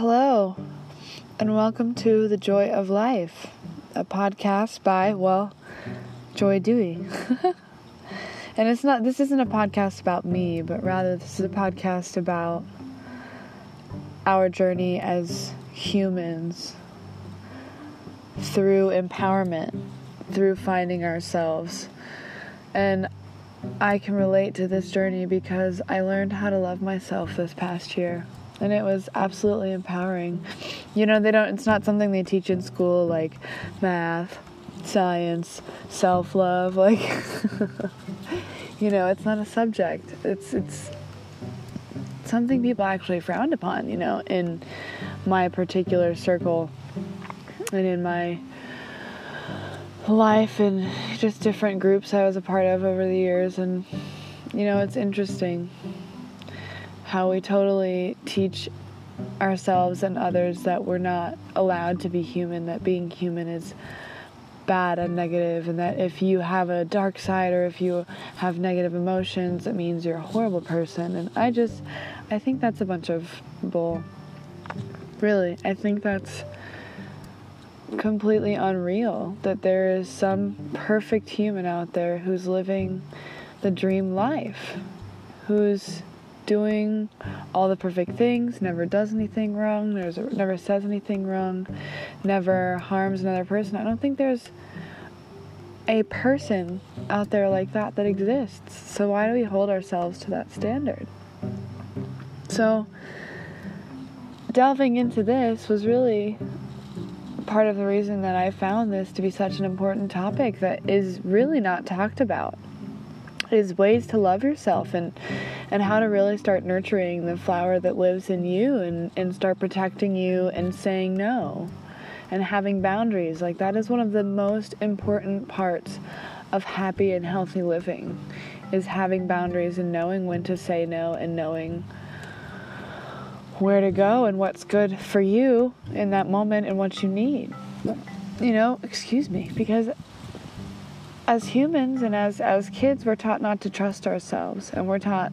Hello, and welcome to The Joy of Life, a podcast by, well, Joy Dewey. and it's not, this isn't a podcast about me, but rather this is a podcast about our journey as humans through empowerment, through finding ourselves. And I can relate to this journey because I learned how to love myself this past year. And it was absolutely empowering. You know, they don't, it's not something they teach in school like math, science, self love. Like, you know, it's not a subject. It's, it's, something people actually frowned upon, you know, in my particular circle and in my life and just different groups I was a part of over the years. And, you know, it's interesting how we totally teach ourselves and others that we're not allowed to be human, that being human is bad and negative, and that if you have a dark side or if you have negative emotions, it means you're a horrible person. And I just, I think that's a bunch of bull. Really, I think that's completely unreal that there is some perfect human out there who's living the dream life, who's doing all the perfect things, never does anything wrong, never says anything wrong, never harms another person. I don't think there's a person out there like that that exists. So why do we hold ourselves to that standard? So delving into this was really part of the reason that I found this to be such an important topic that is really not talked about is ways to love yourself and and how to really start nurturing the flower that lives in you and, and start protecting you and saying no and having boundaries like that is one of the most important parts of happy and healthy living is having boundaries and knowing when to say no and knowing where to go and what's good for you in that moment and what you need. You know, excuse me, because as humans and as as kids we're taught not to trust ourselves and we're taught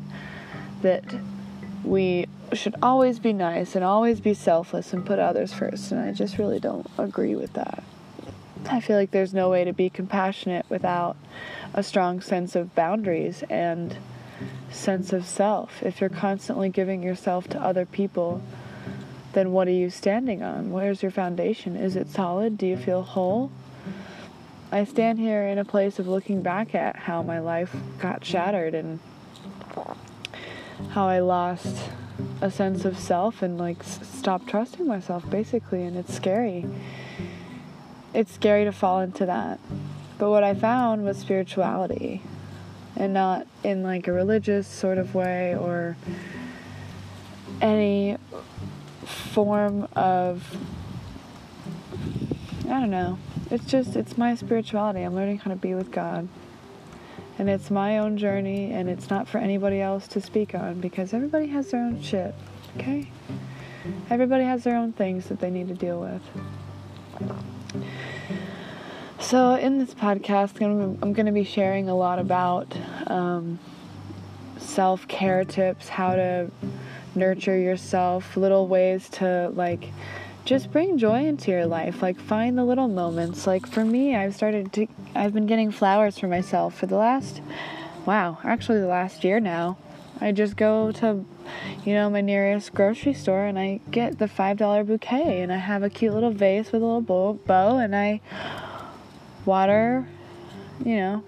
that we should always be nice and always be selfless and put others first and I just really don't agree with that. I feel like there's no way to be compassionate without a strong sense of boundaries and sense of self. If you're constantly giving yourself to other people, then what are you standing on? Where's your foundation? Is it solid? Do you feel whole? I stand here in a place of looking back at how my life got shattered and how I lost a sense of self and like stopped trusting myself basically and it's scary. It's scary to fall into that. But what I found was spirituality and not in like a religious sort of way or any form of I don't know. It's just it's my spirituality. I'm learning how to be with God. And it's my own journey and it's not for anybody else to speak on because everybody has their own shit, okay? Everybody has their own things that they need to deal with. So, in this podcast, I'm going to be sharing a lot about um, self care tips, how to nurture yourself, little ways to like just bring joy into your life. Like, find the little moments. Like, for me, I've started to, I've been getting flowers for myself for the last, wow, actually, the last year now. I just go to, you know, my nearest grocery store and I get the $5 bouquet and I have a cute little vase with a little bow and I water, you know,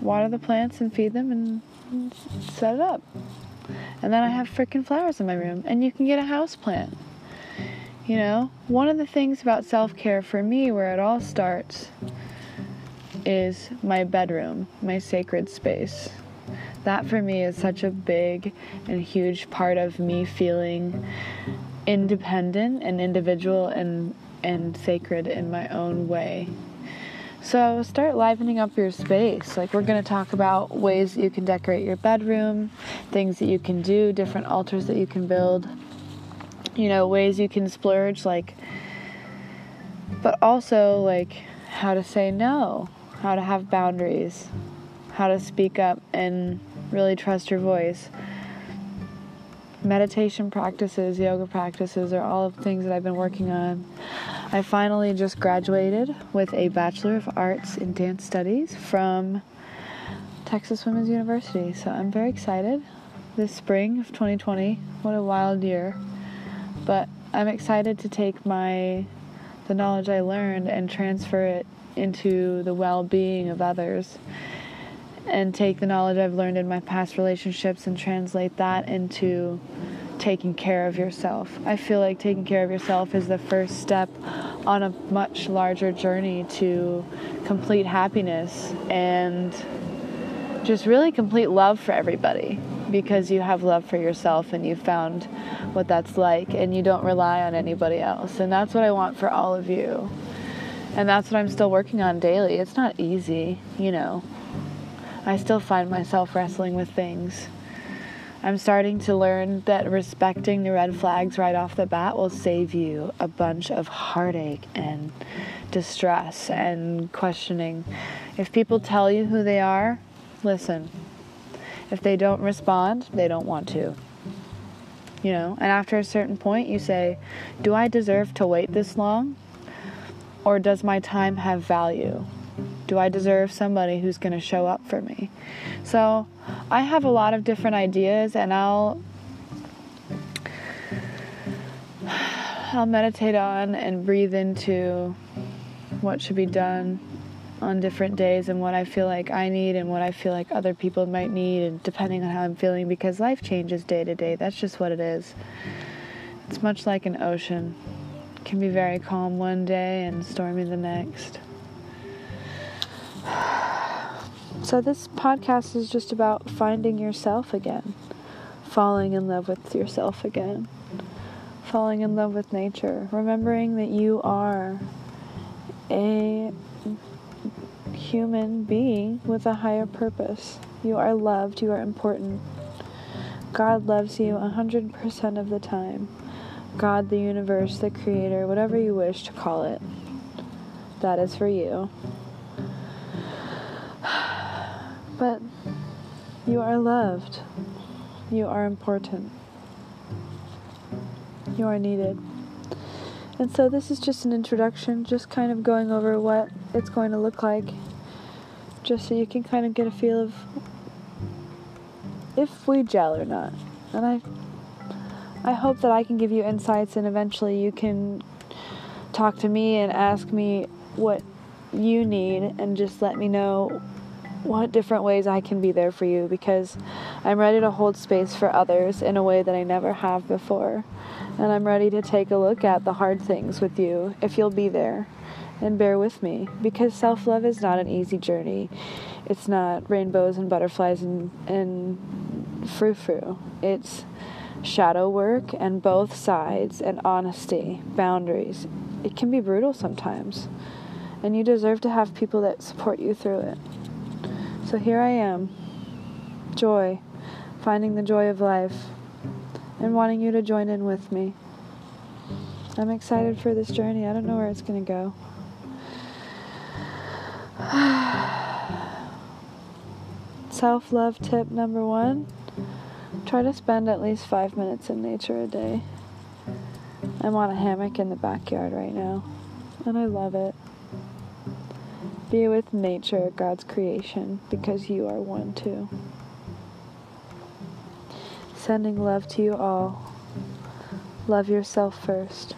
water the plants and feed them and set it up. And then I have freaking flowers in my room. And you can get a house plant. You know, one of the things about self care for me, where it all starts, is my bedroom, my sacred space. That for me is such a big and huge part of me feeling independent and individual and, and sacred in my own way. So start livening up your space. Like we're going to talk about ways that you can decorate your bedroom, things that you can do, different altars that you can build. You know, ways you can splurge like but also like how to say no, how to have boundaries, how to speak up and really trust your voice. meditation practices, yoga practices are all of things that I've been working on. I finally just graduated with a Bachelor of Arts in Dance Studies from Texas Women's University. So I'm very excited. This spring of 2020, what a wild year. But I'm excited to take my the knowledge I learned and transfer it into the well-being of others and take the knowledge I've learned in my past relationships and translate that into taking care of yourself. I feel like taking care of yourself is the first step on a much larger journey to complete happiness and just really complete love for everybody because you have love for yourself and you've found what that's like and you don't rely on anybody else. And that's what I want for all of you. And that's what I'm still working on daily. It's not easy, you know. I still find myself wrestling with things. I'm starting to learn that respecting the red flags right off the bat will save you a bunch of heartache and distress and questioning. If people tell you who they are, listen. If they don't respond, they don't want to. You know, and after a certain point, you say, Do I deserve to wait this long? Or does my time have value? Do I deserve somebody who's going to show up for me? So I have a lot of different ideas, and I'll I'll meditate on and breathe into what should be done on different days and what I feel like I need and what I feel like other people might need and depending on how I'm feeling because life changes day to day. That's just what it is. It's much like an ocean. It can be very calm one day and stormy the next. So, this podcast is just about finding yourself again, falling in love with yourself again, falling in love with nature, remembering that you are a human being with a higher purpose. You are loved, you are important. God loves you 100% of the time. God, the universe, the creator, whatever you wish to call it, that is for you. But you are loved. You are important. You are needed. And so, this is just an introduction, just kind of going over what it's going to look like, just so you can kind of get a feel of if we gel or not. And I, I hope that I can give you insights, and eventually you can talk to me and ask me what you need, and just let me know what different ways I can be there for you because I'm ready to hold space for others in a way that I never have before. And I'm ready to take a look at the hard things with you if you'll be there and bear with me because self love is not an easy journey. It's not rainbows and butterflies and, and frou frou. It's shadow work and both sides and honesty, boundaries. It can be brutal sometimes. And you deserve to have people that support you through it. So here I am, joy, finding the joy of life, and wanting you to join in with me. I'm excited for this journey. I don't know where it's going to go. Self love tip number one try to spend at least five minutes in nature a day. I'm on a hammock in the backyard right now, and I love it. Be with nature, God's creation, because you are one too. Sending love to you all. Love yourself first.